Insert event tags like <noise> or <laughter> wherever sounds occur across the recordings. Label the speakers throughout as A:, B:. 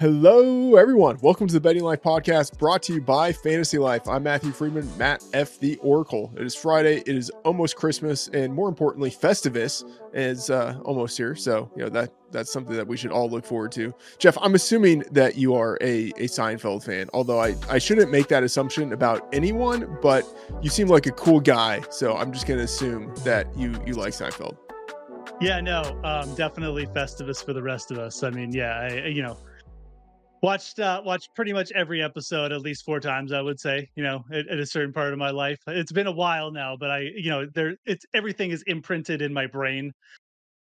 A: Hello, everyone. Welcome to the Betting Life podcast brought to you by Fantasy Life. I'm Matthew Freedman, Matt F. the Oracle. It is Friday. It is almost Christmas, and more importantly, Festivus is uh, almost here. So, you know, that that's something that we should all look forward to. Geoff, I'm assuming that you are a, a Seinfeld fan, although I, I shouldn't make that assumption about anyone, but you seem like a cool guy. So I'm just going to assume that you, you like Seinfeld.
B: Yeah, no, um, definitely Festivus for the rest of us. I mean, yeah, I, you know, watched uh watched pretty much every episode at least four times i would say you know at, at, a certain part of my life it's been a while now but i you know there it's everything is imprinted in my brain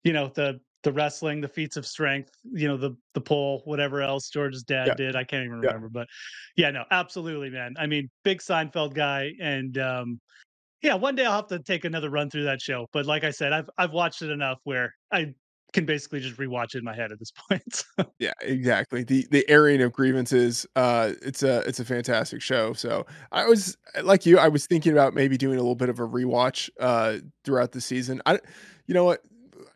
B: you know the the wrestling the feats of strength you know the the pull whatever else george's dad yeah. did i can't even remember yeah. but yeah no absolutely man i mean big seinfeld guy and um yeah one day i'll have to take another run through that show but like i said i've i've watched it enough where i can basically just rewatch it in my head at this point. <laughs>
A: yeah, exactly. The the airing of grievances, uh, it's a it's a fantastic show. So I was like you, I was thinking about maybe doing a little bit of a rewatch uh throughout the season. I you know what?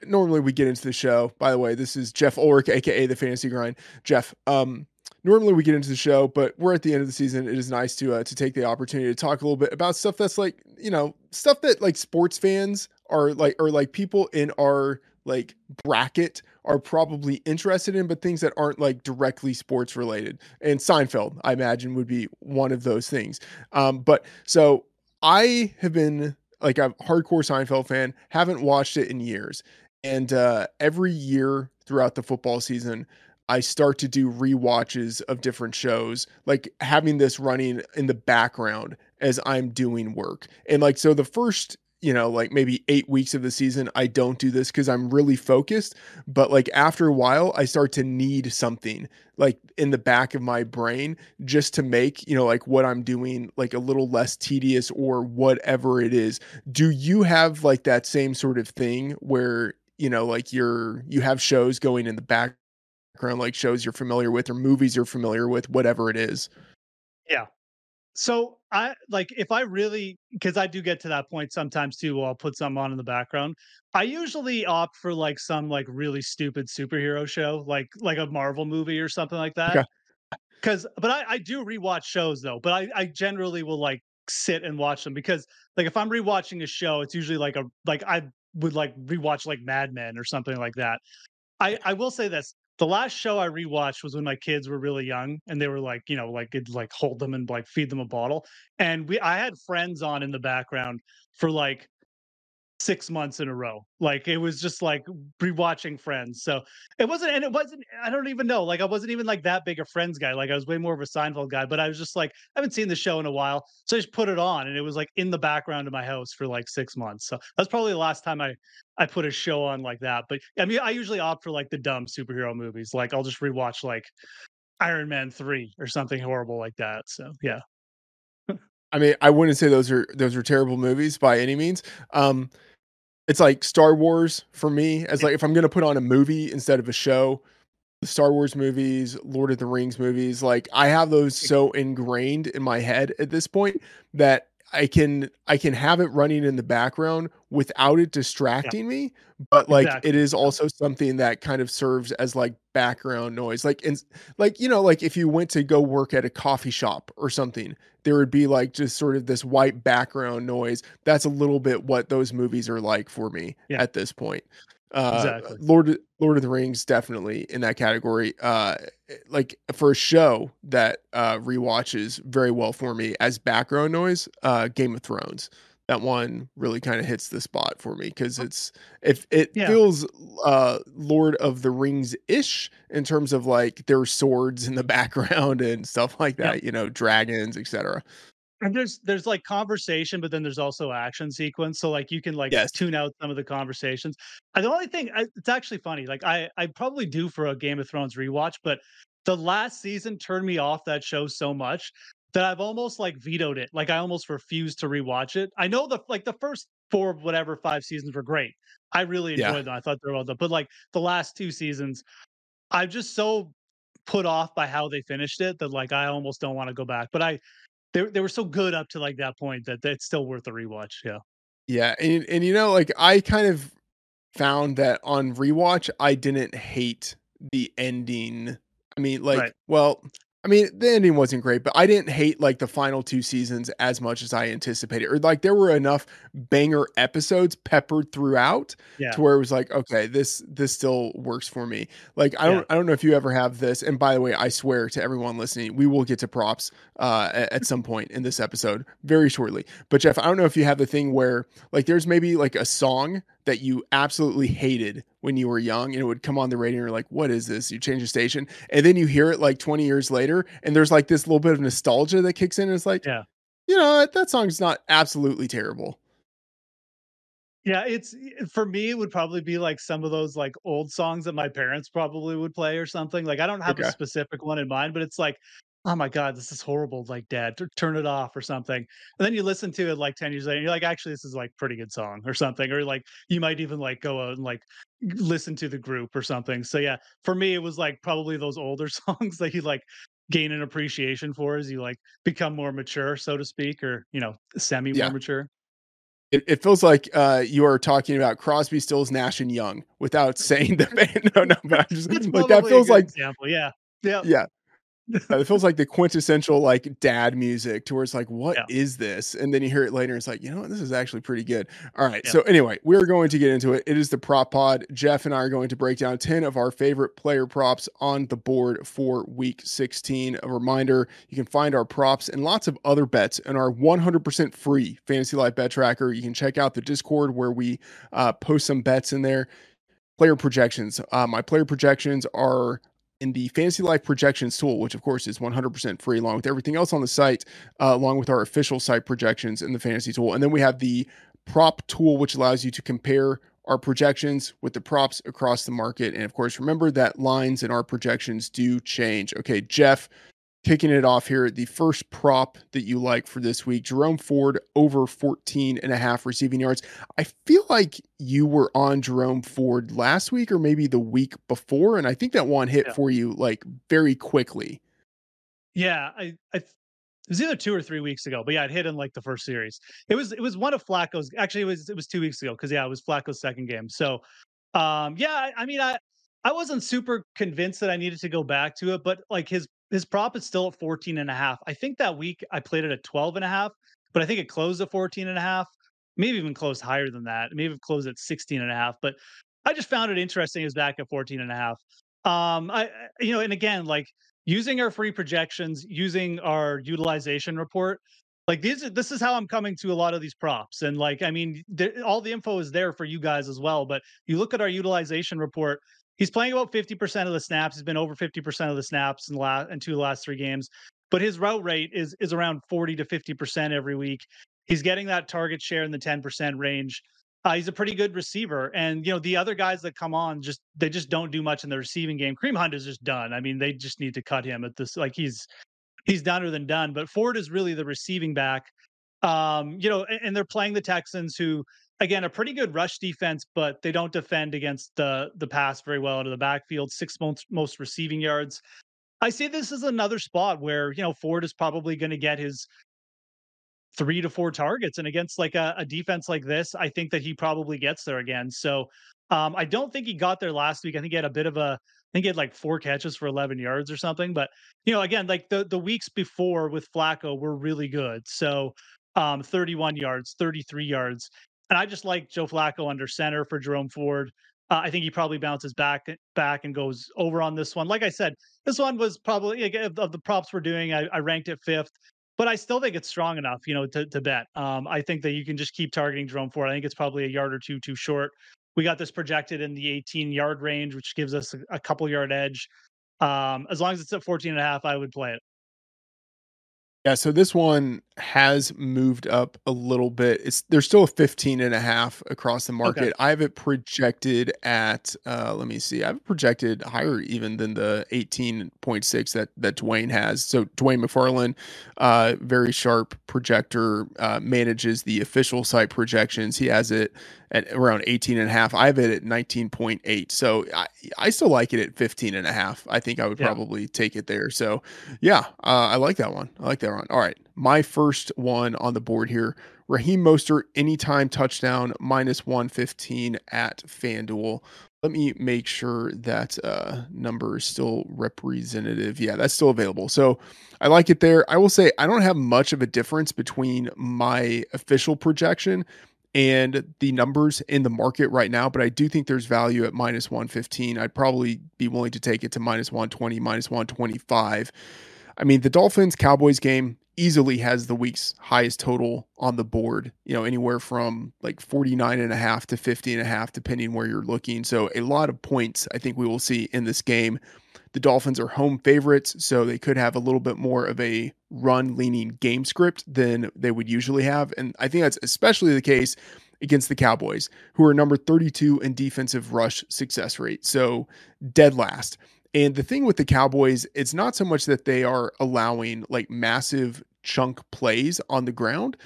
A: Normally we get into the show. By the way, this is Geoff Ulrich, aka the Fantasy Grind. Geoff, um, normally we get into the show, but we're at the end of the season. It is nice to uh, to take the opportunity to talk a little bit about stuff that's like you know stuff that like sports fans are like or like people in our like bracket are probably interested in, but things that aren't like directly sports related. And Seinfeld, I imagine, would be one of those things. Um, but so I have been like a hardcore Seinfeld fan, haven't watched it in years. And uh, every year throughout the football season, I start to do re-watches of different shows, like having this running in the background as I'm doing work. And like, so the first you know, like maybe eight weeks of the season, I don't do this because I'm really focused. But like after a while, I start to need something like in the back of my brain just to make, you know, like what I'm doing like a little less tedious or whatever it is. Do you have like that same sort of thing where, you know, like you're, you have shows going in the background, like shows you're familiar with or movies you're familiar with, whatever it is?
B: Yeah. So I like if I really because I do get to that point sometimes too. I'll put some on in the background. I usually opt for like some like really stupid superhero show, like like a Marvel movie or something like that. Because, okay. but I, I do rewatch shows though. But I, I generally will like sit and watch them because like if I'm rewatching a show, it's usually like a like I would like rewatch like Mad Men or something like that. I I will say this: the last show I rewatched was when my kids were really young and they were like, you know, like it'd like hold them and like feed them a bottle. And we I had friends on in the background for like six months in a row. Like it was just like rewatching Friends. So it wasn't, and it wasn't. I don't even know. Like I wasn't even like that big a Friends guy. Like I was way more of a Seinfeld guy. But I was just like, I haven't seen the show in a while, so I just put it on, and it was like in the background of my house for like six months. So that's probably the last time I I put a show on like that. But I mean, I usually opt for like the dumb superhero movies. Like I'll just rewatch like Iron Man three or something horrible like that. So yeah.
A: I mean, I wouldn't say those are those are terrible movies by any means. Um, it's like Star Wars for me as like if I'm gonna put on a movie instead of a show, the Star Wars movies, Lord of the Rings movies, like I have those so ingrained in my head at this point that I can I can have it running in the background without it distracting yeah. me, but like exactly. it is also something that kind of serves as like background noise. Like and like you know like if you went to go work at a coffee shop or something, there would be like just sort of this white background noise. That's a little bit what those movies are like for me yeah. at this point. Uh, exactly. Lord Lord of the Rings definitely in that category. Uh, like for a show that uh, rewatches very well for me as background noise. Uh, Game of Thrones. That one really kind of hits the spot for me because it's if it yeah. feels uh, Lord of the Rings ish in terms of like there's swords in the <laughs> background and stuff like that. Yeah. You know, dragons, etc
B: and there's there's like conversation but then there's also action sequence so like you can like yes. tune out some of the conversations and the only thing I, it's actually funny like i i probably do for a game of thrones rewatch but the last season turned me off that show so much that i've almost like vetoed it like i almost refused to rewatch it i know the like the first four whatever five seasons were great i really enjoyed yeah. them i thought they were well done but like the last two seasons i'm just so put off by how they finished it that like I almost don't want to go back. But I they they were so good up to like that point that it's still worth a rewatch. Yeah.
A: Yeah, and and you know, like I kind of found that on rewatch, I didn't hate the ending. I mean, like,
B: Right.
A: well, I mean, the ending wasn't great, but I didn't hate like the final two seasons as much as I anticipated. Or like there were enough banger episodes peppered throughout
B: Yeah.
A: to where it was like, okay, this this still works for me. Like I don't I don't know if you ever have this. And by the way, I swear to everyone listening, we will get to props uh at, at some point in this episode very shortly. But Geoff, I don't know if you have the thing where like there's maybe like a song that you absolutely hated when you were young and it would come on the radio and you're like, what is this? You change the station and then you hear it like 20 years later and there's like this little bit of nostalgia that kicks in. And it's like,
B: Yeah.
A: you know, that, song's not absolutely terrible.
B: Yeah, it's eh, for me, it would probably be like some of those like old songs that my parents probably would play or something. Like I don't have
A: Okay.
B: a specific one in mind, but it's like, oh my God, this is horrible. Like, dad, t- turn it off or something. And then you listen to it like 10 years later, and you're like, actually, this is like pretty good song or something. Or like you might even like go out and like listen to the group or something. So yeah, for me, it was like probably those older <laughs> songs that you like gain an appreciation for as you like become more mature, so to speak, or you know, semi
A: Yeah.
B: more mature.
A: It, it feels like uh, you are talking about Crosby, Stills, Nash, and Young without <laughs> saying the band. No, no, but I'm just <laughs> like that feels like
B: example. Yeah. Yeah.
A: yeah. It feels like the quintessential like dad music to where it's like, what is
B: Yeah.
A: this? And then you hear it later, and it's like, you know what, this is actually pretty good. All right.
B: Yeah.
A: So anyway, we're going to get into it. It is the prop pod. Geoff and I are going to break down 10 of our favorite player props on the board for week 16. A reminder, you can find our props and lots of other bets in our 100% free fantasy life bet tracker. You can check out the Discord where we uh, post some bets in there player projections. Uh, my player projections are in the Fantasy Life Projections tool, which of course is 100% free, along with everything else on the site, uh, along with our official site projections in the Fantasy tool. And then we have the prop tool, which allows you to compare our projections with the props across the market. And of course, remember that lines in our projections do change. Okay, Geoff, kicking it off here. The first prop that you like for this week, Jerome Ford over 14 and a half receiving yards. I feel like you were on Jerome Ford last week or maybe the week before. And I think that one hit
B: Yeah.
A: for you like very quickly.
B: Yeah. I, I, it was either two or three weeks ago, but yeah, it hit in like the first series. It was, it was one of Flacco's. Actually, it was, it was two weeks ago because yeah, it was Flacco's second game. So, um, yeah, I, I mean, I, I wasn't super convinced that I needed to go back to it, but like his, his prop is still at 14 and a half. I think that week I played it at 12 and a half, but I think it closed at 14 and a half, maybe even closed higher than that. Maybe it closed at 16 and a half, but I just found it interesting. It was back at 14 and a half. Um, I, you know, and again, like using our free projections, using our utilization report, like these, this is how I'm coming to a lot of these props. And like, I mean, all the info is there for you guys as well. But you look at our utilization report, he's playing about 50% of the snaps. He's been over 50% of the snaps in the last, in two of the last three games. But his route rate is is around 40 to 50% every week. He's getting that target share in the 10% range. Uh, he's a pretty good receiver, and you know the other guys that come on just they just don't do much in the receiving game. Kareem Hunt is just done. I mean, they just need to cut him at this. Like he's he's doneer than done. But Ford is really the receiving back. Um, you know, and, and they're playing the Texans, who again a pretty good rush defense, but they don't defend against the the pass very well out of the backfield. Six most most receiving yards. I see this as another spot where you know Ford is probably going to get his three to four targets, and against like a, a defense like this, I think that he probably gets there again. So um, I don't think he got there last week. I think he had a bit of a, I think he had like four catches for 11 yards or something. But you know, again, like the the weeks before with Flacco were really good. So um, 31 yards, 33 yards, and I just like Joe Flacco under center for Jerome Ford. Uh, I think he probably bounces back back and goes over on this one. Like I said, this one was probably of the props we're doing. I, I ranked it fifth, but I still think it's strong enough, you know, to to bet. Um, I think that you can just keep targeting Jerome Ford. I think it's probably a yard or two too short. We got this projected in the 18 yard range, which gives us a, a couple yard edge. Um, as long as it's at 14 and a half, I would play it.
A: Yeah, so this one has moved up a little bit. It's there's still a 15 and a half across the market.
B: Okay.
A: I have it projected at uh let me see. I have projected higher even than the 18.6 that that Dwain has. So Dwain McFarland, uh very sharp projector, uh manages the official site projections. He has it at around 18 and a half. I have it at 19.8. So I, I still like it at 15 and a half. I think I would
B: Yeah.
A: probably take it there. So yeah, uh, I like that one. I like that one. All right. My first one on the board here Raheem Mostert, anytime touchdown, minus 115 at FanDuel. Let me make sure that uh, number is still representative. Yeah, that's still available. So I like it there. I will say I don't have much of a difference between my official projection and the numbers in the market right now, but I do think there's value at minus 115. I'd probably be willing to take it to minus 120, minus 125. I mean, the Dolphins Cowboys game, easily has the week's highest total on the board, you know, anywhere from like 49 and a half to 50 and a half, depending where you're looking. So a lot of points I think we will see in this game. The Dolphins are home favorites, so they could have a little bit more of a run leaning game script than they would usually have. And I think that's especially the case against the Cowboys, who are number 32 in defensive rush success rate. So dead last. And the thing with the Cowboys, it's not so much that they are allowing like massive chunk plays on the ground,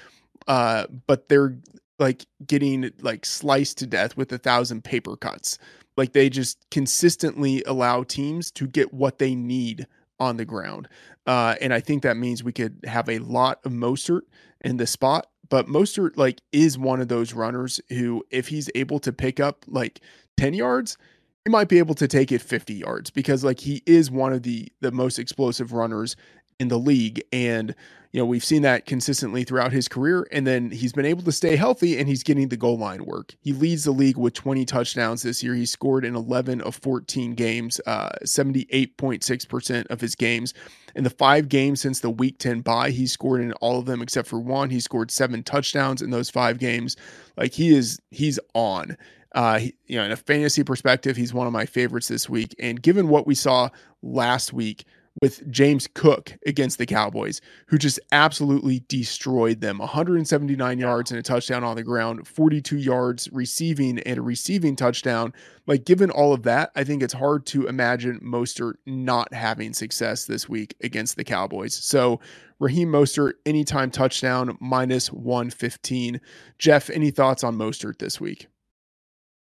A: uh, but they're like getting like sliced to death with a thousand paper cuts. Like they just consistently allow teams to get what they need on the ground. Uh, and I think that means we could have a lot of Mostert in the spot. But Mostert like is one of those runners who, if he's able to pick up like 10 yards, he might be able to take it 50 yards because like he is one of the the most explosive runners in the league. And you know we've seen that consistently throughout his career. And then he's been able to stay healthy and he's getting the goal line work. He leads the league with 20 touchdowns this year. He scored in 11 of 14 games uh, 78.6% of his games. In the five games since the week 10 bye he scored in all of them except for one. He scored seven touchdowns in those five games. Like he is he's on uh, he, you know, in a fantasy perspective, he's one of my favorites this week. And given what we saw last week with James Cook against the Cowboys, who just absolutely destroyed them 179 yards and a touchdown on the ground, 42 yards receiving and a receiving touchdown. Like, given all of that, I think it's hard to imagine Mostert not having success this week against the Cowboys. So, Raheem Mostert, anytime touchdown, minus 115. Geoff, any thoughts on Mostert this week?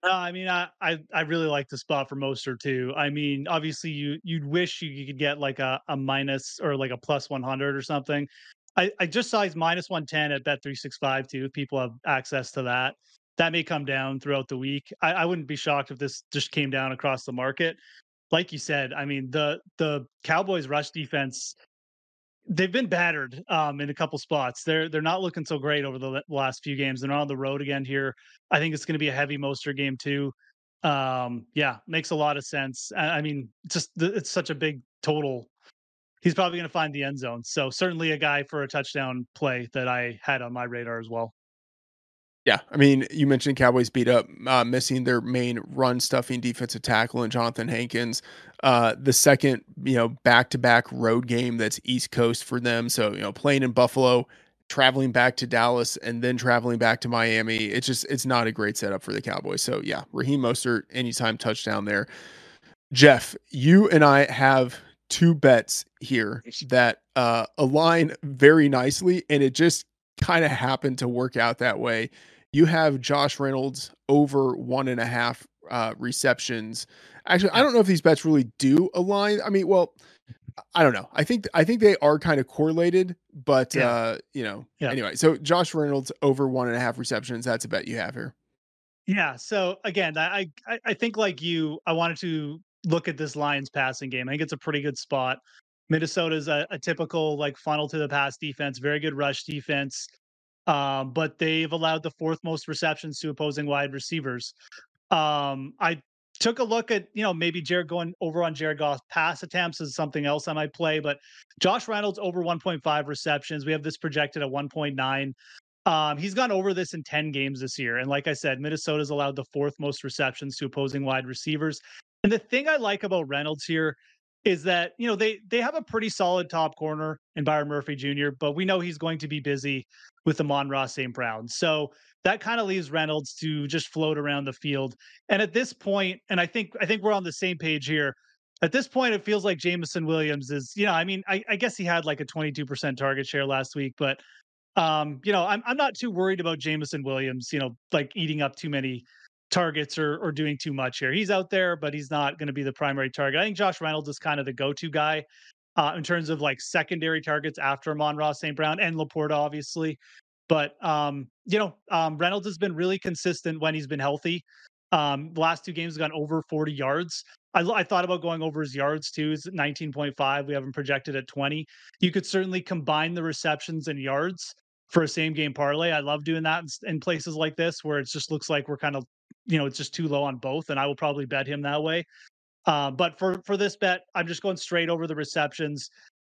B: No, I mean, I, I I really like the spot for Mostert too. I mean, obviously, you you'd wish you could get like a, a minus or like a plus one hundred or something. I, I just saw he's minus one ten at Bet three six five too. If people have access to that, that may come down throughout the week. I, I wouldn't be shocked if this just came down across the market. Like you said, I mean the the Cowboys rush defense they've been battered um, in a couple spots. They're they're not looking so great over the last few games. They're on the road again here. I think it's going to be a heavy Mostert game too. Um, yeah, makes a lot of sense. I, I mean, just the, it's such a big total. He's probably going to find the end zone. So certainly a guy for a touchdown play that I had on my radar as well.
A: Yeah, I mean, you mentioned Cowboys beat up, uh, missing their main run stuffing defensive tackle and Johnathan Hankins. Uh, the second, you know, back to back road game that's East Coast for them. So you know, playing in Buffalo, traveling back to Dallas, and then traveling back to Miami. It's just it's not a great setup for the Cowboys. So yeah, Raheem Mostert, anytime touchdown there. Geoff, you and I have two bets here that uh, align very nicely, and it just kind of happened to work out that way you have Josh Reynolds over one and a half uh, receptions. Actually, I don't know if these bets really do align. I mean, well, I don't know. I think I think they are kind of correlated, but yeah. uh, you know, yeah. anyway. So Josh Reynolds over one and a half receptions. That's a bet you have here.
B: Yeah. So again, I I, I think like you, I wanted to look at this Lions passing game. I think it's a pretty good spot. Minnesota's a, a typical like funnel to the pass defense, very good rush defense. Um, but they've allowed the fourth most receptions to opposing wide receivers. Um, I took a look at, you know, maybe Jared going over on Jared Goff pass attempts is something else I might play, but Josh Reynolds over 1.5 receptions. We have this projected at 1.9. Um, he's gone over this in 10 games this year. And like I said, Minnesota's allowed the fourth most receptions to opposing wide receivers. And the thing I like about Reynolds here is that, you know, they they have a pretty solid top corner in Byron Murphy Jr., but we know he's going to be busy with Amon-Ra St. Brown. So that kind of leaves Reynolds to just float around the field. And at this point, and I think I think we're on the same page here. At this point, it feels like Jameson Williams is, you know, I mean, I, I guess he had like a 22% target share last week, but um, you know, I'm I'm not too worried about Jameson Williams, you know, like eating up too many targets or or doing too much here. He's out there, but he's not going to be the primary target. I think Josh Reynolds is kind of the go-to guy uh, in terms of like secondary targets after Amon-Ra St. Brown and LaPorta, obviously. But um, you know, um, Reynolds has been really consistent when he's been healthy. Um, the last two games have gone over 40 yards. I, I thought about going over his yards too. Is 19.5. We have him projected at 20. You could certainly combine the receptions and yards for a same game parlay. I love doing that in, in places like this where it just looks like we're kind of, you know, it's just too low on both, and I will probably bet him that way. Uh, but for for this bet, I'm just going straight over the receptions.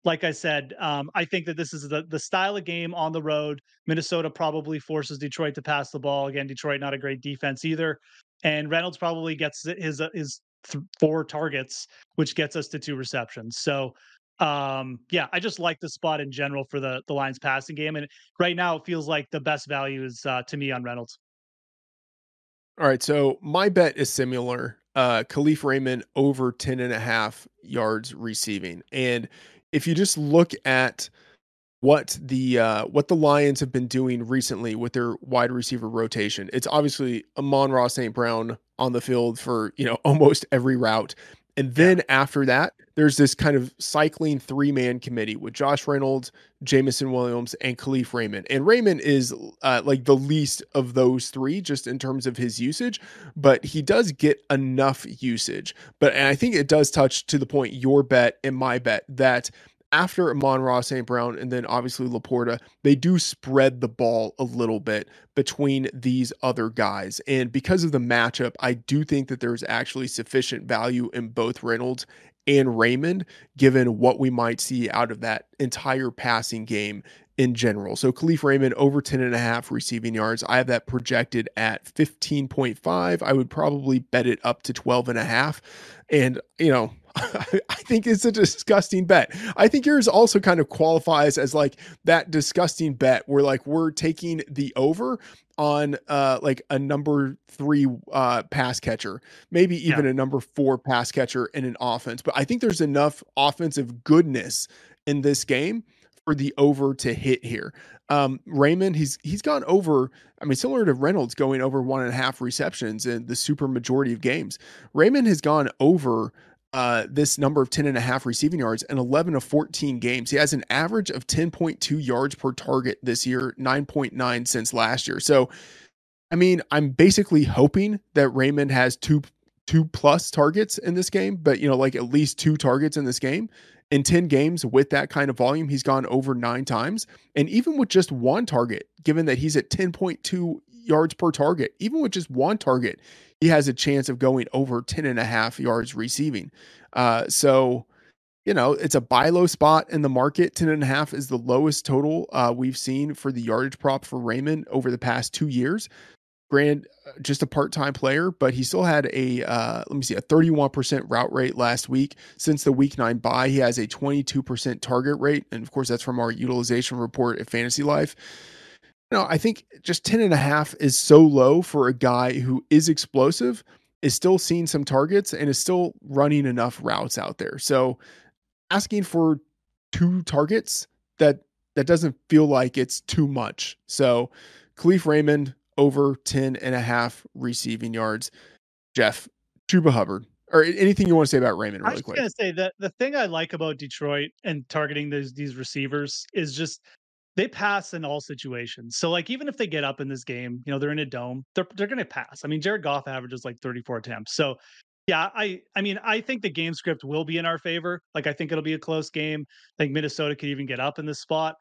B: Like I said, um, I think that this is the the style of game on the road. Minnesota probably forces Detroit to pass the ball. Again, Detroit not a great defense either, and Reynolds probably gets his his th- four targets, which gets us to two receptions. So um, yeah, I just like the spot in general for the the Lions passing game, and right now it feels like the best value is uh, to me on Reynolds.
A: All right, so my bet is similar. Uh, Kalif Raymond over 10 and a half yards receiving. And if you just look at what the uh, what the Lions have been doing recently with their wide receiver rotation, it's obviously Amon-Ra St. Brown on the field for you know <laughs> almost every route. And then yeah. after that, there's this kind of cycling three man committee with Josh Reynolds, Jameson Williams, and Kalif Raymond. And Raymond is uh, like the least of those three just in terms of his usage, but he does get enough usage. But and I think it does touch to the point your bet and my bet that after Amon-Ra St. Brown and then obviously LaPorta, they do spread the ball a little bit between these other guys. And because of the matchup, I do think that there's actually sufficient value in both Reynolds and Raymond, given what we might see out of that entire passing game in general. So Kalif Raymond over 10 and a half receiving yards. I have that projected at 15.5. I would probably bet it up to 12 and a half. And, you know, <laughs> I think it's a disgusting bet. I think yours also kind of qualifies as like that disgusting bet where like we're taking the over on uh like a number three uh pass catcher, maybe even yeah. a number four pass catcher in an offense. But I think there's enough offensive goodness in this game for the over to hit here. Um, Raymond, he's he's gone over. I mean, similar to Reynolds going over one and a half receptions in the super majority of games. Raymond has gone over uh, this number of 10 and a half receiving yards in 11 of 14 games. He has an average of 10.2 yards per target this year, 9.9 since last year. So, I mean, I'm basically hoping that Raymond has two two plus targets in this game, but you know, like at least two targets in this game. In 10 games with that kind of volume, he's gone over nine times. And even with just one target, given that he's at 10.2 yards per target, even with just one target, he has a chance of going over 10 and a half yards receiving. Uh, so, you know, it's a buy low spot in the market. 10 and a half is the lowest total uh, we've seen for the yardage prop for Raymond over the past two years. Granted, uh, just a part time player, but he still had a, uh, let me see, a 31% route rate last week. Since the week nine buy, he has a 22% target rate. And of course, that's from our utilization report at Fantasy Life. No, I think just 10 and a half is so low for a guy who is explosive, is still seeing some targets, and is still running enough routes out there. So asking for two targets, that that doesn't feel like it's too much. So Kalif Raymond over 10 and a half receiving yards. Geoff, Chuba Hubbard, or anything you want to say about Raymond really
B: I was
A: quick.
B: going to say that the thing I like about Detroit and targeting these these receivers is just they pass in all situations. So like even if they get up in this game, you know, they're in a dome, they're they're gonna pass. I mean, Jared Goff averages like 34 attempts. So yeah, I I mean, I think the game script will be in our favor. Like I think it'll be a close game. I think Minnesota could even get up in this spot.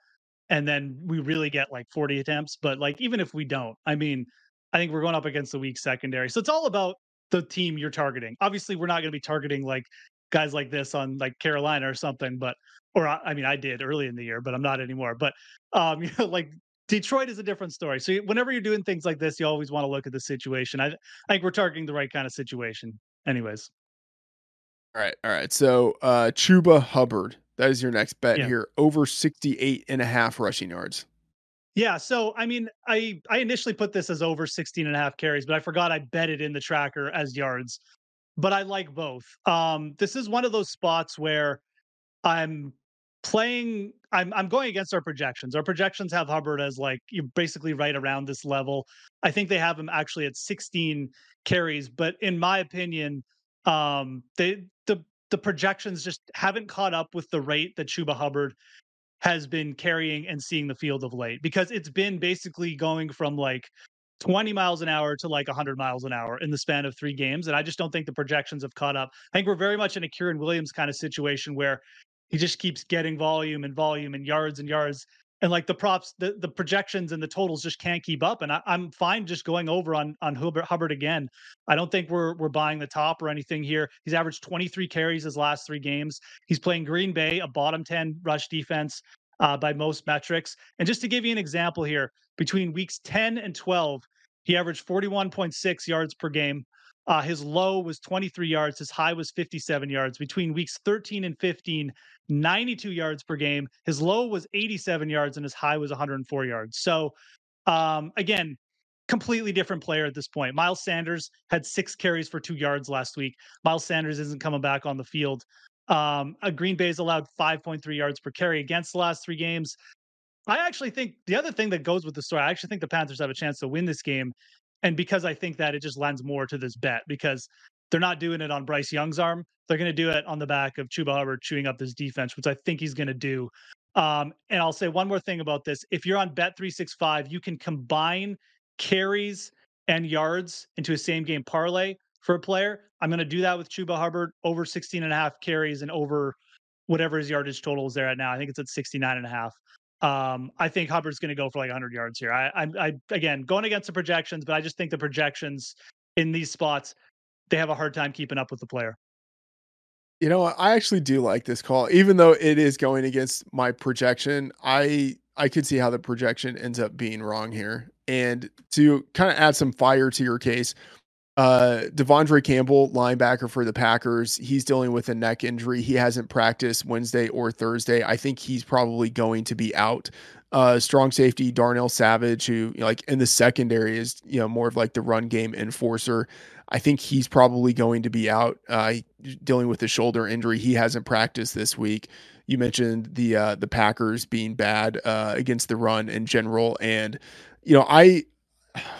B: And then we really get like 40 attempts. But like even if we don't, I mean, I think we're going up against the weak secondary. So it's all about the team you're targeting. Obviously, we're not going to be targeting like guys like this on like Carolina or something, but or I mean, I did early in the year, but I'm not anymore. But um, <laughs> you know, like Detroit is a different story. So whenever you're doing things like this, you always want to look at the situation. I, I think we're targeting the right kind of situation. Anyways.
A: All right. All right. So uh Chuba Hubbard, that is your next bet yeah. here. Over 68 and a half rushing yards.
B: Yeah, so I mean, I I initially put this as over 16 and a half carries, but I forgot I bet it in the tracker as yards. But I like both. Um, this is one of those spots where I'm playing I'm I'm going against our projections. Our projections have Hubbard as like you're basically right around this level. I think they have him actually at 16 carries, but in my opinion, um they the the projections just haven't caught up with the rate that Chuba Hubbard has been carrying and seeing the field of late because it's been basically going from like 20 miles an hour to like 100 miles an hour in the span of three games. And I just don't think the projections have caught up. I think we're very much in a Kyren Williams kind of situation where he just keeps getting volume and volume and yards and yards and like the props, the, the projections and the totals just can't keep up. And I, am fine just going over on on Hubbard, Hubbard again. I don't think we're we're buying the top or anything here. He's averaged 23 carries his last three games. He's playing Green Bay, a bottom 10 rush defense uh, by most metrics. And just to give you an example here, between weeks 10 and 12, he averaged 41.6 yards per game. Uh, his low was 23 yards. His high was 57 yards. Between weeks 13 and 15, 92 yards per game. His low was 87 yards and his high was 104 yards. So, um, again, completely different player at this point. Miles Sanders had six carries for two yards last week. Miles Sanders isn't coming back on the field. Um, a Green Bay's allowed 5.3 yards per carry against the last three games. I actually think the other thing that goes with the story, I actually think the Panthers have a chance to win this game. And because I think that it just lends more to this bet because they're not doing it on Bryce Young's arm. They're going to do it on the back of Chuba Hubbard chewing up this defense, which I think he's going to do. Um, and I'll say one more thing about this. If you're on Bet365, you can combine carries and yards into a same game parlay for a player. I'm going to do that with Chuba Hubbard over 16 and a half carries and over whatever his yardage total is there at now. I think it's at 69 and a half. Um, I think Hubbard's going to go for like 100 yards here. I, I, I, again, going against the projections, but I just think the projections in these spots, they have a hard time keeping up with the player.
A: You know, I actually do like this call, even though it is going against my projection. I I could see how the projection ends up being wrong here. And to kind of add some fire to your case, uh, De'Vondre Campbell, linebacker for the Packers, he's dealing with a neck injury. He hasn't practiced Wednesday or Thursday. I think he's probably going to be out. Uh, strong safety Darnell Savage, who you know, like in the secondary is you know more of like the run game enforcer. I think he's probably going to be out, uh, dealing with a shoulder injury. He hasn't practiced this week. You mentioned the uh, the Packers being bad uh, against the run in general, and you know I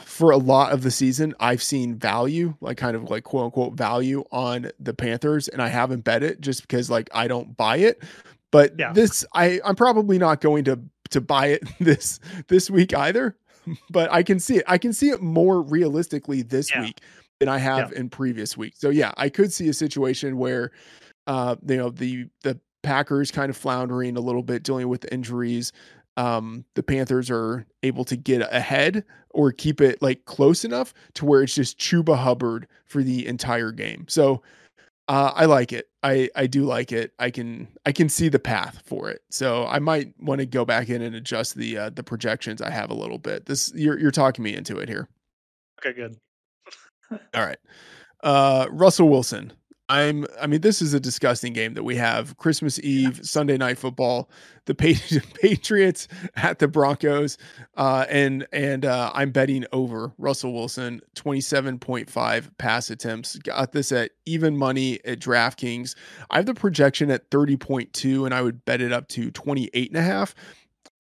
A: for a lot of the season, I've seen value, like kind of like quote unquote value on the Panthers, and I haven't bet it just because like I don't buy it. But yeah. this, I I'm probably not going to to buy it <laughs> this this week either. But I can see it. I can see it more realistically this yeah. week than I have yeah. in previous weeks. So yeah, I could see a situation where, uh, you know, the the Packers kind of floundering a little bit, dealing with injuries um, the Panthers are able to get ahead or keep it like close enough to where it's just Chuba Hubbard for the entire game. So uh, I like it. I I do like it. I can I can see the path for it. So I might want to go back in and adjust the uh, the projections I have a little bit. This you're you're talking me into it here.
B: Okay, good.
A: All right. Uh, Russell Wilson. I'm I mean this is a disgusting game that we have. Christmas Eve yeah. Sunday night football <laughs> the Patriots at the Broncos uh, and and uh, I'm betting over Russell Wilson 27.5 pass attempts. Got this at even money at DraftKings. I have the projection at 30.2 and I would bet it up to 28 and a half.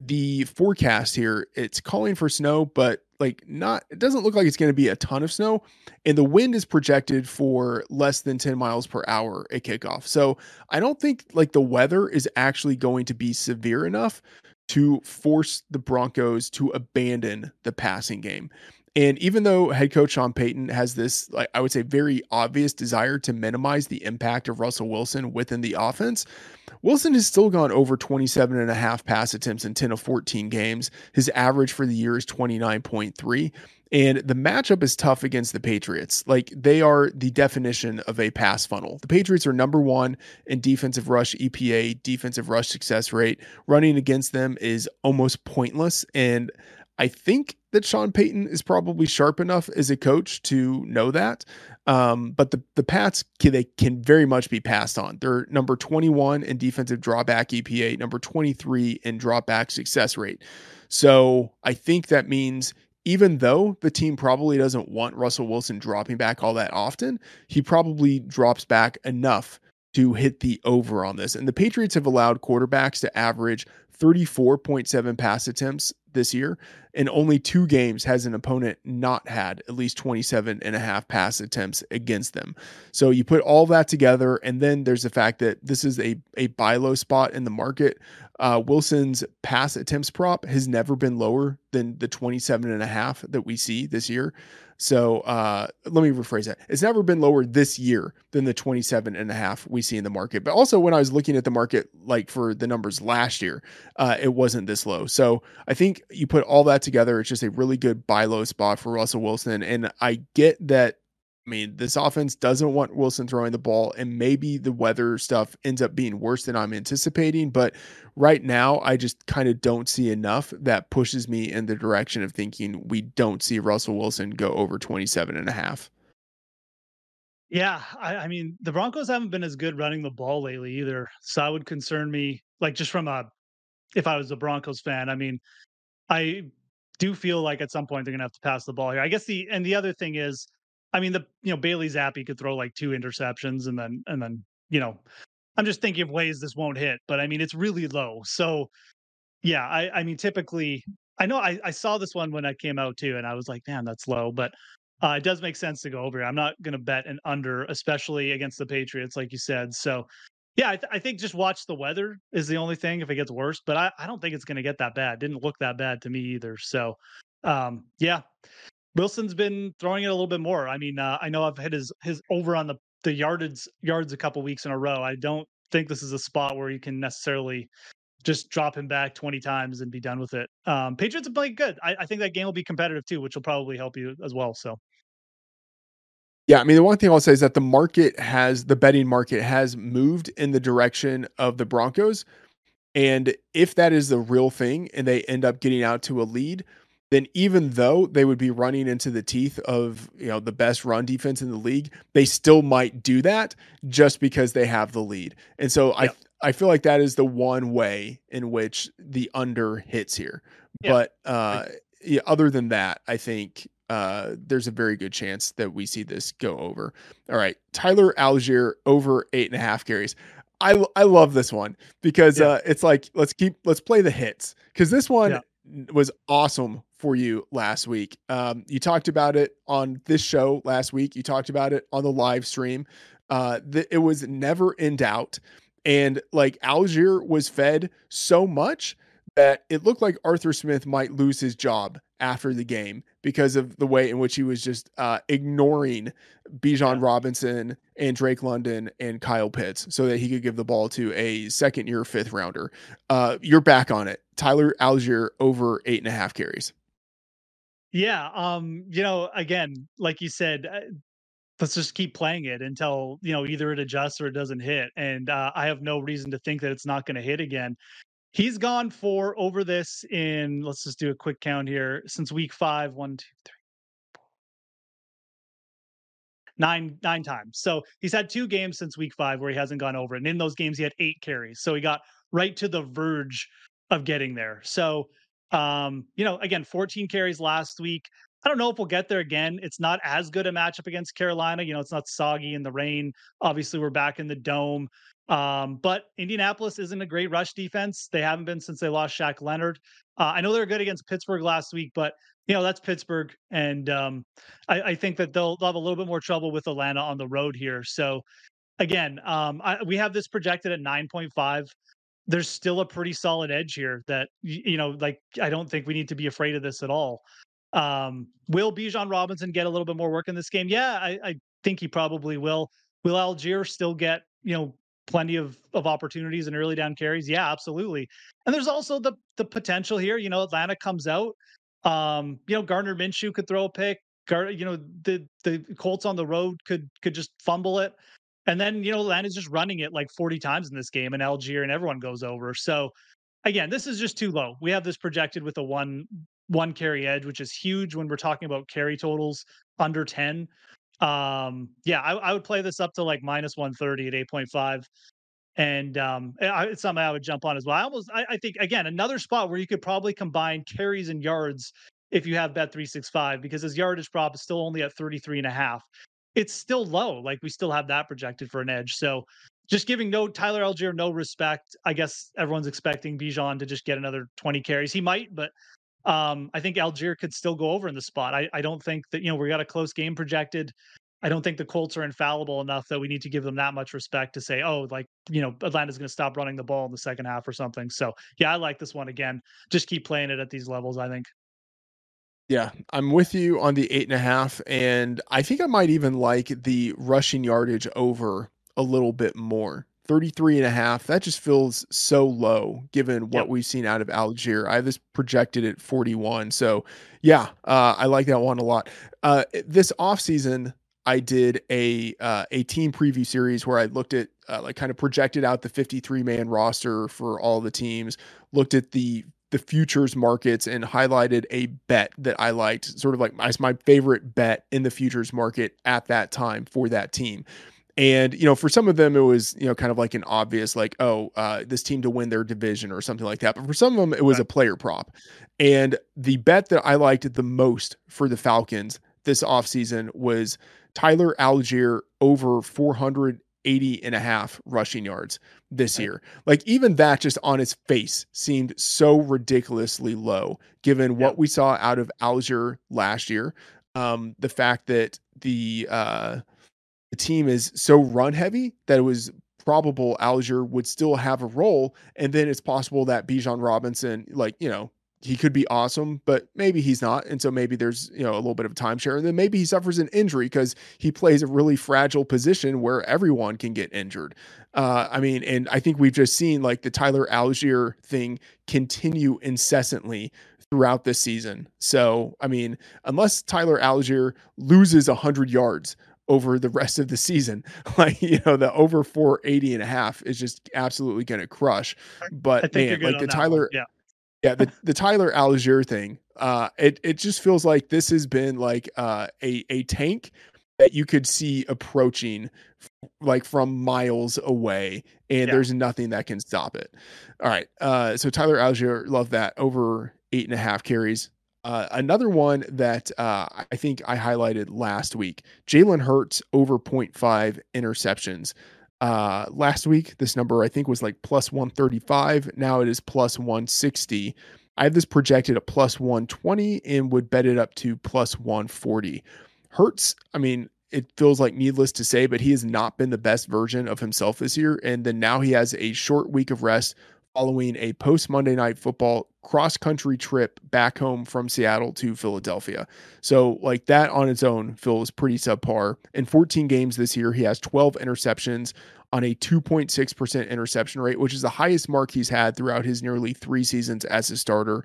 A: The forecast here it's calling for snow but like not it doesn't look like it's going to be a ton of snow and the wind is projected for less than 10 miles per hour at kickoff. So i don't think like the weather is actually going to be severe enough to force the broncos to abandon the passing game. And even though head coach Sean Payton has this, like I would say, very obvious desire to minimize the impact of Russell Wilson within the offense, Wilson has still gone over 27 and a half pass attempts in 10 of 14 games. His average for the year is 29.3. And the matchup is tough against the Patriots. Like they are the definition of a pass funnel. The Patriots are number one in defensive rush EPA, defensive rush success rate. Running against them is almost pointless. And I think that Sean Payton is probably sharp enough as a coach to know that. Um, but the the Pats can, they can very much be passed on. They're number 21 in defensive dropback EPA, number 23 in dropback success rate. So I think that means even though the team probably doesn't want Russell Wilson dropping back all that often, he probably drops back enough to hit the over on this. And the Patriots have allowed quarterbacks to average 34.7 pass attempts this year. In only two games has an opponent not had at least 27 and a half pass attempts against them. So you put all that together, and then there's the fact that this is a, a buy low spot in the market. Uh, Wilson's pass attempts prop has never been lower than the 27 and a half that we see this year. So uh, let me rephrase that. It's never been lower this year than the 27 and a half we see in the market. But also when I was looking at the market, like for the numbers last year, uh, it wasn't this low. So I think you put all that together, it's just a really good buy low spot for Russell Wilson. And I get that I mean, this offense doesn't want Wilson throwing the ball, and maybe the weather stuff ends up being worse than I'm anticipating. But right now, I just kind of don't see enough that pushes me in the direction of thinking we don't see Russell Wilson go over 27 and a half.
B: Yeah, I, I mean, the Broncos haven't been as good running the ball lately either. So that would concern me, like just from a, if I was a Broncos fan, I mean, I do feel like at some point they're going to have to pass the ball here. I guess the, and the other thing is, I mean, the you know Bailey Zappe could throw like two interceptions and then and then you know, I'm just thinking of ways this won't hit, but I mean it's really low. So yeah, I I mean typically I know I I saw this one when I came out too, and I was like, man, that's low, but. Uh, it does make sense to go over. I'm not going to bet an under, especially against the Patriots, like you said. So, yeah, I, th- I, think just watch the weather is the only thing if it gets worse. But I, I don't think it's going to get that bad. Didn't look that bad to me either. So, um, yeah, Wilson's been throwing it a little bit more. I mean, uh, I know I've hit his his over on the the yardage yards a couple weeks in a row. I don't think this is a spot where you can necessarily just drop him back 20 times and be done with it. Um, Patriots have played good. I, I think that game will be competitive too, which will probably help you as well. So.
A: Yeah, I mean, the one thing I'll say is that the market has the betting market has moved in the direction of the Broncos. And if that is the real thing and they end up getting out to a lead, then even though they would be running into the teeth of you know the best run defense in the league, they still might do that just because they have the lead. And so. I I feel like that is the one way in which the under hits here. But uh, yeah, other than that, I think uh, there's a very good chance that we see this go over. All right, Tyler Allgeier over eight and a half carries. I I love this one because uh, it's like let's keep let's play the hits because this one. Was awesome for you last week. Um, you talked about it on this show last week. You talked about it on the live stream. Uh, th- it was never in doubt. And like Allgeier was fed so much that it looked like Arthur Smith might lose his job after the game because of the way in which he was just uh, ignoring Bijan yeah. Robinson and Drake London and Kyle Pitts so that he could give the ball to a second year fifth rounder. Uh, you're back on it. Tyler Allgeier over eight and a half carries.
B: Yeah, um, you know, again, like you said, uh, let's just keep playing it until you know either it adjusts or it doesn't hit. And uh, I have no reason to think that it's not going to hit again. He's gone for over this in. Let's just do a quick count here since week five. One, two, three, nine, nine times. So he's had two games since week five where he hasn't gone over, and in those games he had eight carries. So he got right to the verge of getting there. So um, you know, again, 14 carries last week. I don't know if we'll get there again. It's not as good a matchup against Carolina. You know, it's not soggy in the rain. Obviously, we're back in the dome. Um, but Indianapolis isn't a great rush defense. They haven't been since they lost Shaq Leonard. Uh, I know they're good against Pittsburgh last week, but you know that's Pittsburgh, and um, I, I, think that they'll, they'll have a little bit more trouble with Atlanta on the road here. So again, um, I, we have this projected at 9.5 there's still a pretty solid edge here that you know like i don't think we need to be afraid of this at all um will bijan robinson get a little bit more work in this game yeah i, I think he probably will will allgeier still get you know plenty of of opportunities and early down carries yeah absolutely and there's also the the potential here you know atlanta comes out um you know gardner minshew could throw a pick Gar, you know the the colts on the road could could just fumble it and then, you know, Atlanta's just running it like 40 times in this game, and Allgeier and everyone goes over. So again, this is just too low. We have this projected with a one one carry edge, which is huge when we're talking about carry totals under 10. Um, yeah, I, I would play this up to like minus 130 at 8.5 and um, I, it's something I would jump on as well. I almost, I, I, think, again, another spot where you could probably combine carries and yards if you have bet 365 because his yardage prop is still only at 33 and a half it's still low. Like we still have that projected for an edge. So just giving no Tyler Allgeier no respect. I guess everyone's expecting Bijan to just get another 20 carries. He might, but um, I think Allgeier could still go over in the spot. I, I don't think that, you know, we got a close game projected. I don't think the Colts are infallible enough that we need to give them that much respect to say, oh, like, you know, Atlanta's going to stop running the ball in the second half or something. So, yeah, I like this one again. Just keep playing it at these levels, I think.
A: Yeah, I'm with you on the eight and a half. And I think I might even like the rushing yardage over a little bit more. 33 and a half. That just feels so low given what
B: Yep.
A: we've seen out of Allgeier. I have this projected at 41. So, yeah, uh, I like that one a lot. Uh, this offseason, I did a uh, a team preview series where I looked at uh, like kind of projected out the 53 man roster for all the teams, looked at the the futures markets and highlighted a bet that I liked, sort of like my, my favorite bet in the futures market at that time for that team. And you know, for some of them, it was you know kind of like an obvious like, oh, uh, this team to win their division or something like that. But for some of them, it was a player prop. And the bet that I liked the most for the Falcons this offseason was Tyler Allgeier over 480 and a half rushing yards this year. Like even that just on its face seemed so ridiculously low given what we saw out of Allgeier last year. Um, the fact that the uh the team is so run heavy that it was probable Allgeier would still have a role. And then it's possible that Bijan Robinson, like, you know, he could be awesome, but maybe he's not. And so maybe there's, you know, a little bit of timeshare. And then maybe he suffers an injury because he plays a really fragile position where everyone can get injured. Uh, I mean, and I think we've just seen like the Tyler Allgeier thing continue incessantly throughout this season. So, I mean, unless Tyler Allgeier loses 100 yards over the rest of the season. <laughs> Like, you know, the over 480 and a half is just absolutely going to crush. But man, like the
B: one.
A: Tyler,
B: Yeah.
A: yeah, the, <laughs> the Tyler Allgeier thing, uh, it, it just feels like this has been like uh, a, a tank that you could see approaching like from miles away and
B: Yeah.
A: there's nothing that can stop it. All right. Uh, so Tyler Allgeier, love that over eight and a half carries. Uh, another one that uh, I think I highlighted last week, Jalen Hurts over 0.5 interceptions. Uh, last week, this number I think was like plus 135. Now it is plus 160. I have this projected at plus 120 and would bet it up to plus 140. Hurts, I mean, it feels like needless to say, but he has not been the best version of himself this year. And then now he has a short week of rest following a post Monday night football cross country trip back home from Seattle to Philadelphia. So, like that on its own Phil is pretty subpar. In 14 games this year, he has 12 interceptions on a 2.6% interception rate, which is the highest mark he's had throughout his nearly three seasons as a starter.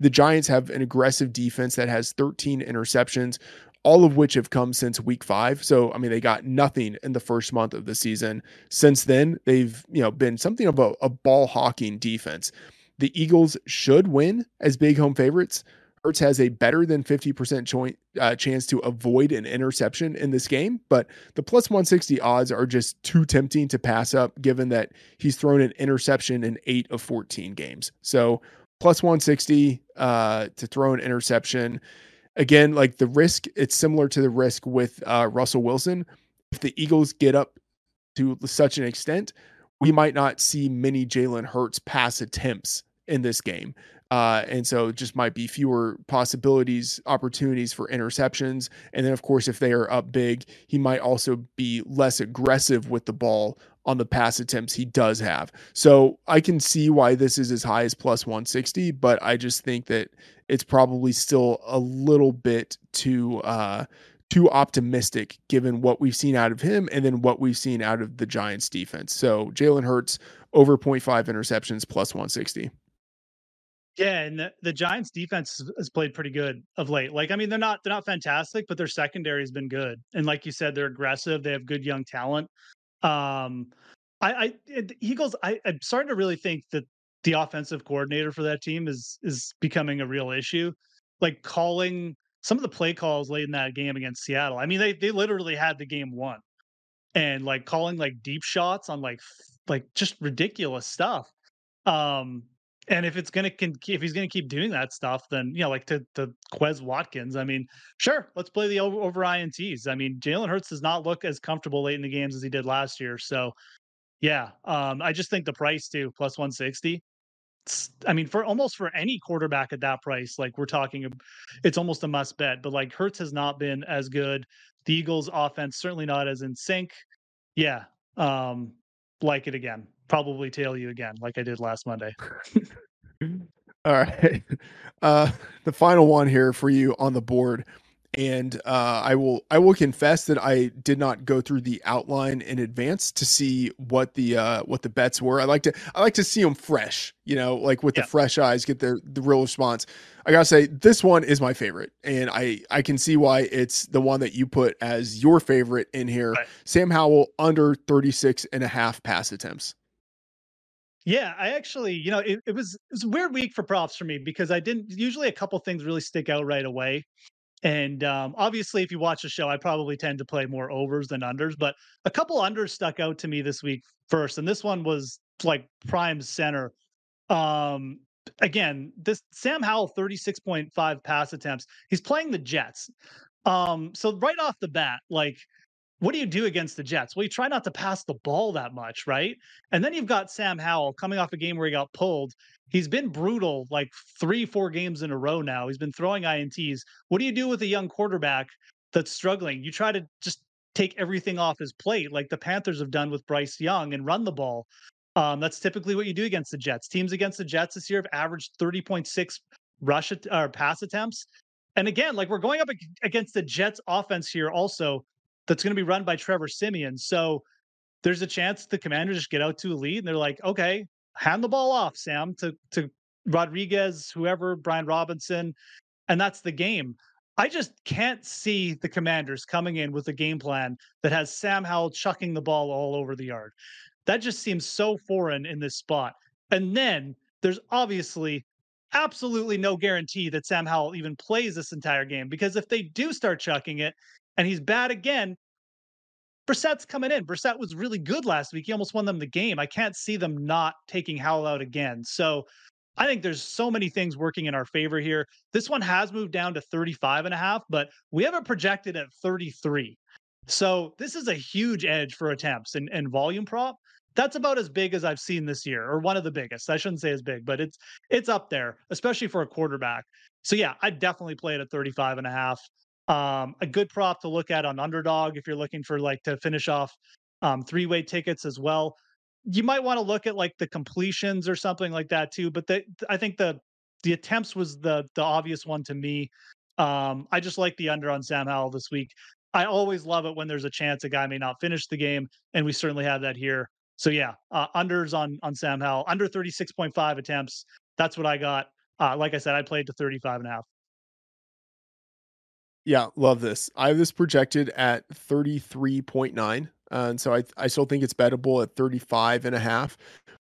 A: The Giants have an aggressive defense that has 13 interceptions, all of which have come since week five. So, I mean, they got nothing in the first month of the season. Since then, they've, you know, been something of a, a ball hawking defense. The Eagles should win as big home favorites. Hurts has a better than 50% choi- uh, chance to avoid an interception in this game, but the plus 160 odds are just too tempting to pass up given that he's thrown an interception in eight of 14 games. So, plus 160 uh, to throw an interception. Again, like the risk, it's similar to the risk with uh, Russell Wilson. If the Eagles get up to such an extent, we might not see many Jalen Hurts pass attempts in this game. Uh, and so just might be fewer possibilities, opportunities for interceptions. And then, of course, if they are up big, he might also be less aggressive with the ball on the pass attempts he does have. So I can see why this is as high as plus 160, but I just think that it's probably still a little bit too uh too optimistic given what we've seen out of him and then what we've seen out of the Giants defense. So Jalen Hurts over 0.5 interceptions plus 160.
B: Yeah, and the, the Giants defense has- has played pretty good of late. Like, I mean, they're not they're not fantastic, but their secondary has been good. And like you said, they're aggressive. They have good young talent. Um, I, I Eagles. I, I'm starting to really think that the offensive coordinator for that team is is becoming a real issue. Like calling some of the play calls late in that game against Seattle. I mean, they they literally had the game won, and like calling like deep shots on like like just ridiculous stuff. Um, and if it's gonna con- if he's gonna keep doing that stuff, then you know, like to to Quez Watkins, I mean, sure, let's play the over, over ints. I mean, Jalen Hurts does not look as comfortable late in the games as he did last year, so Yeah, um, I just think the price too, plus 160. I mean, for almost for any quarterback at that price, like we're talking, it's almost a must bet. But like Hurts has not been as good. The Eagles' offense certainly not as in sync. Yeah, um, like it again. Probably tail you again, like I did last Monday. <laughs>
A: All right. <laughs> Uh, the final one here for you on the board and uh, I will I will confess that I did not go through the outline in advance to see what the uh, what the bets were. I like to I like to see them fresh, you know, like with yeah. the fresh eyes, get the the real response. I gotta say this one is my favorite, and I I can see why it's the one that you put as your favorite in here. Right. Sam Howell under 36 and a half pass attempts.
B: Yeah, I actually, you know, it, it was it was a weird week for props for me because I didn't usually a couple things really stick out right away. And um, obviously, if you watch the show, I probably tend to play more overs than unders, but a couple unders stuck out to me this week first. And this one was like prime center. Um, again, this Sam Howell, 36.5 pass attempts. He's playing the Jets. Um, so right off the bat, like, what do you do against the Jets? Well, you try not to pass the ball that much, right? And then you've got Sam Howell coming off a game where he got pulled he's been brutal like three, four games in a row now. He's been throwing INTs. What do you do with a young quarterback that's struggling? You try to just take everything off his plate, like the Panthers have done with Bryce Young, and run the ball. Um, that's typically what you do against the Jets. Teams against the Jets this year have averaged 30.6 rush or pass attempts. And again, like we're going up against the Jets offense here also that's going to be run by Trevor Siemian. So there's a chance the commanders just get out to a lead and they're like, okay, hand the ball off, Sam, to to Rodriguez, whoever, Brian Robinson, and that's the game. I just can't see the commanders coming in with a game plan that has Sam Howell chucking the ball all over the yard. That just seems so foreign in this spot. And then there's obviously absolutely no guarantee that Sam Howell even plays this entire game because if they do start chucking it and he's bad again, Brissett's coming in. Brissett was really good last week. He almost won them the game. I can't see them not taking Howell out again. So I think there's so many things working in our favor here. This one has moved down to 35 and a half, but we have it projected at 33. So this is a huge edge for attempts and, and volume prop. That's about as big as I've seen this year, or one of the biggest. I shouldn't say as big, but it's it's up there, especially for a quarterback. So yeah, I'd definitely play it at 35 and a half. Um, a good prop to look at on underdog if you're looking for like to finish off um, three way tickets as well. You might want to look at like the completions or something like that too. But the, I think the the attempts was the the obvious one to me. Um, I just like the under on Sam Howell this week. I always love it when there's a chance a guy may not finish the game, and we certainly have that here. So yeah, uh, unders on on Sam Howell under 36.5 attempts. That's what I got. Uh, like I said, I played to 35 and a half.
A: Yeah, love this. I have this projected at 33.9. Uh, and so I, I still think it's bettable at 35 and a half.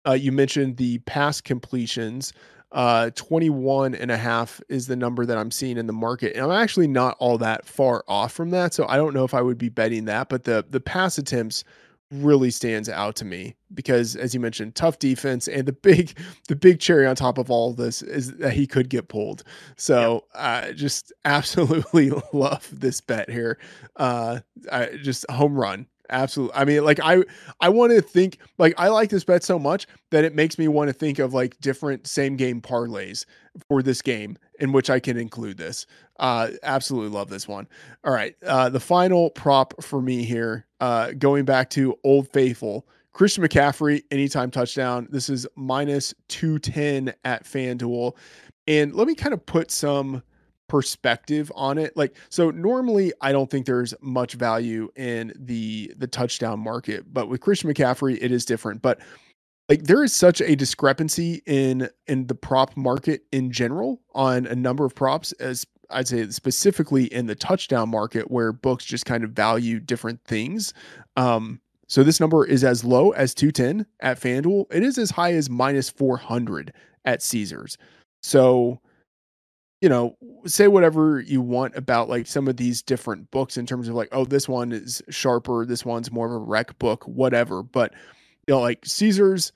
A: Uh, you mentioned the pass completions. Uh, 21 and a half is the number that I'm seeing in the market. And I'm actually not all that far off from that. So I don't know if I would be betting that, but the, the pass attempts really stands out to me because as you mentioned tough defense and the big <laughs> the big cherry on top of all of this is that he could get pulled. So i yep. just <laughs> absolutely <laughs> love this bet here. Uh I, just home run absolutely i mean like i i want to think like i like this bet so much that it makes me want to think of like different same game parlays for this game in which i can include this. Uh absolutely love this one. All right uh the final prop for me here uh going back to old faithful christian mccaffrey anytime touchdown. This is minus 210 at fanduel. And let me kind of put some perspective on it. Like so normally i don't think there's much value in the the touchdown market but with christian mccaffrey it is different. But like there is such a discrepancy in in the prop market in general on a number of props as i'd say specifically in the touchdown market where books just kind of value different things. Um so this number is as low as 210 at fanduel. It is as high as minus 400 at caesars. So you know, say whatever you want about like some of these different books in terms of like, oh, this one is sharper, this one's more of a rec book, whatever. But you know, like Caesars,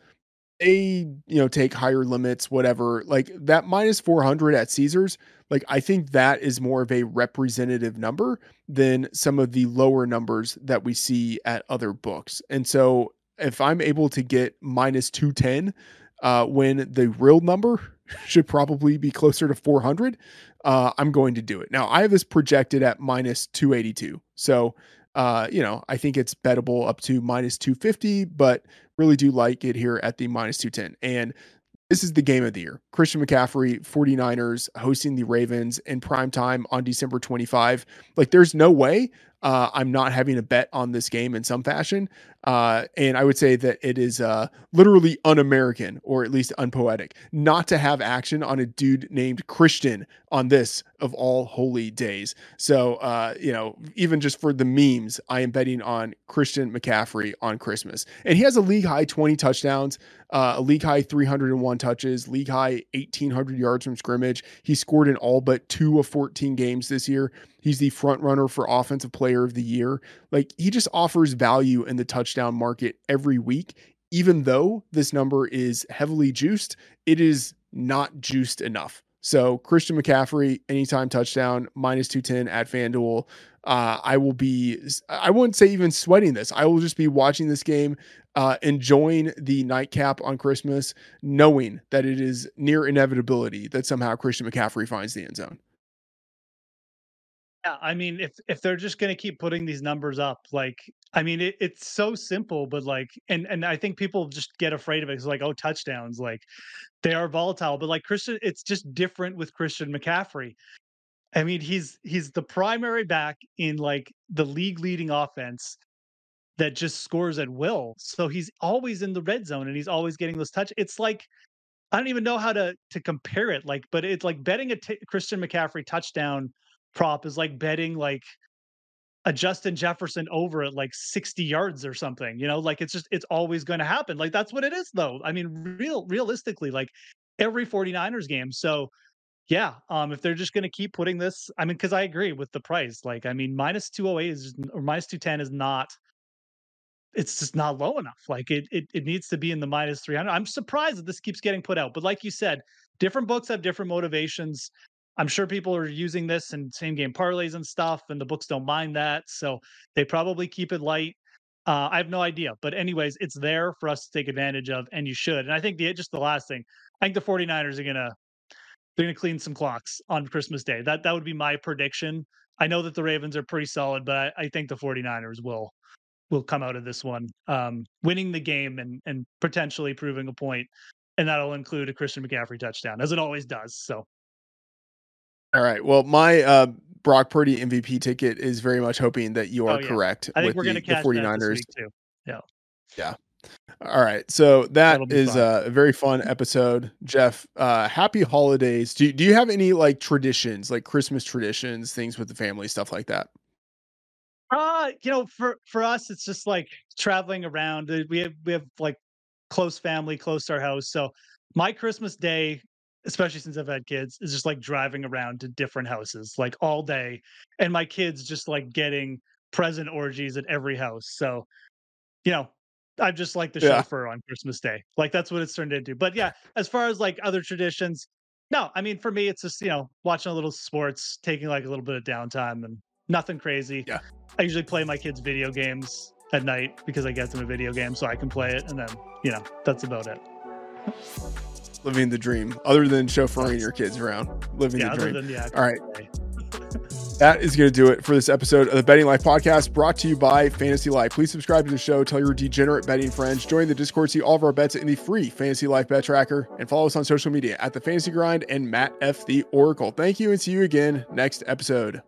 A: they you know take higher limits, whatever. Like that minus four hundred at Caesars, like I think that is more of a representative number than some of the lower numbers that we see at other books. And so if I'm able to get minus 210 uh, when the real number should probably be closer to 400, uh, I'm going to do it. Now, I have this projected at minus 282. So, uh, you know, I think it's bettable up to minus 250, but really do like it here at the minus 210. And this is the game of the year. Christian McCaffrey, 49ers hosting the Ravens in prime time on December 25. Like, there's no way uh, I'm not having a bet on this game in some fashion. Uh, and I would say that it is uh, literally un American or at least unpoetic not to have action on a dude named Christian on this of all holy days. So, uh, you know, even just for the memes, I am betting on Christian McCaffrey on Christmas. And he has a league high 20 touchdowns, uh, a league high 301 touches, league high 1,800 yards from scrimmage. He scored in all but two of 14 games this year. He's the front runner for offensive player of the year. Like he just offers value in the touchdown market every week. Even though this number is heavily juiced, it is not juiced enough. So Christian McCaffrey, anytime touchdown, minus 210 at FanDuel. Uh, I will be, I wouldn't say even sweating this. I will just be watching this game, uh, enjoying the nightcap on Christmas, knowing that it is near inevitability that somehow Christian McCaffrey finds the end zone.
B: Yeah, I mean, if if they're just gonna keep putting these numbers up, like, I mean, it, it's so simple, but like, and and I think people just get afraid of it. It's like, oh, touchdowns, like they are volatile, but like Christian, it's just different with Christian McCaffrey. I mean, he's he's the primary back in like the league leading offense that just scores at will. So he's always in the red zone and he's always getting those touch. It's like I don't even know how to to compare it. Like, but it's like betting a t- Christian McCaffrey touchdown prop is like betting like a Justin Jefferson over at like 60 yards or something, you know, like it's just it's always going to happen. Like that's what it is though. I mean, real realistically, like every 49ers game. So yeah, um, if they're just going to keep putting this, I mean, because I agree with the price. Like, I mean, minus 208 is or minus 210 is not it's just not low enough. Like it, it it needs to be in the minus 300. I'm surprised that this keeps getting put out. But like you said, different books have different motivations. I'm sure people are using this in same game parlays and stuff, and the books don't mind that. So they probably keep it light. Uh, I have no idea. But, anyways, it's there for us to take advantage of, and you should. And I think the just the last thing, I think the 49ers are gonna they're gonna clean some clocks on Christmas Day. That that would be my prediction. I know that the Ravens are pretty solid, but I, I think the 49ers will will come out of this one um, winning the game and and potentially proving a point and that'll include a Christian McCaffrey touchdown, as it always does. So
A: all right. Well, my uh, Brock Purdy MVP ticket is very much hoping that you are oh, yeah. correct.
B: I think we're going to catch the 49ers. too. Yeah.
A: Yeah. All right. So that is a very fun episode. Geoff, uh, happy holidays. Do, do you have any like traditions, like Christmas traditions, things with the family, stuff like that?
B: Uh, you know, for for us, it's just like traveling around. Uh, we have we have like close family close to our house. So my Christmas day especially since I've had kids, is just like driving around to different houses like all day. And my kids just like getting present orgies at every house. So, you know, I'm just like the yeah. chauffeur on Christmas Day. Like that's what it's turned into. But yeah, <laughs> as far as like other traditions, no, I mean for me it's just, you know, watching a little sports, taking like a little bit of downtime and nothing crazy.
A: Yeah.
B: I usually play my kids video games at night because I get them a video game so I can play it and then, you know, that's about it
A: living the dream other than chauffeuring your kids around living yeah, the dream. than, yeah, all right. that is going to do it for this episode of the betting life podcast brought to you by fantasy life. Please subscribe to the show tell your degenerate betting friends join the discord see all of our bets in the free fantasy life bet tracker and follow us on social media at the fantasy grind and matt f. The oracle. Thank you and see you again next episode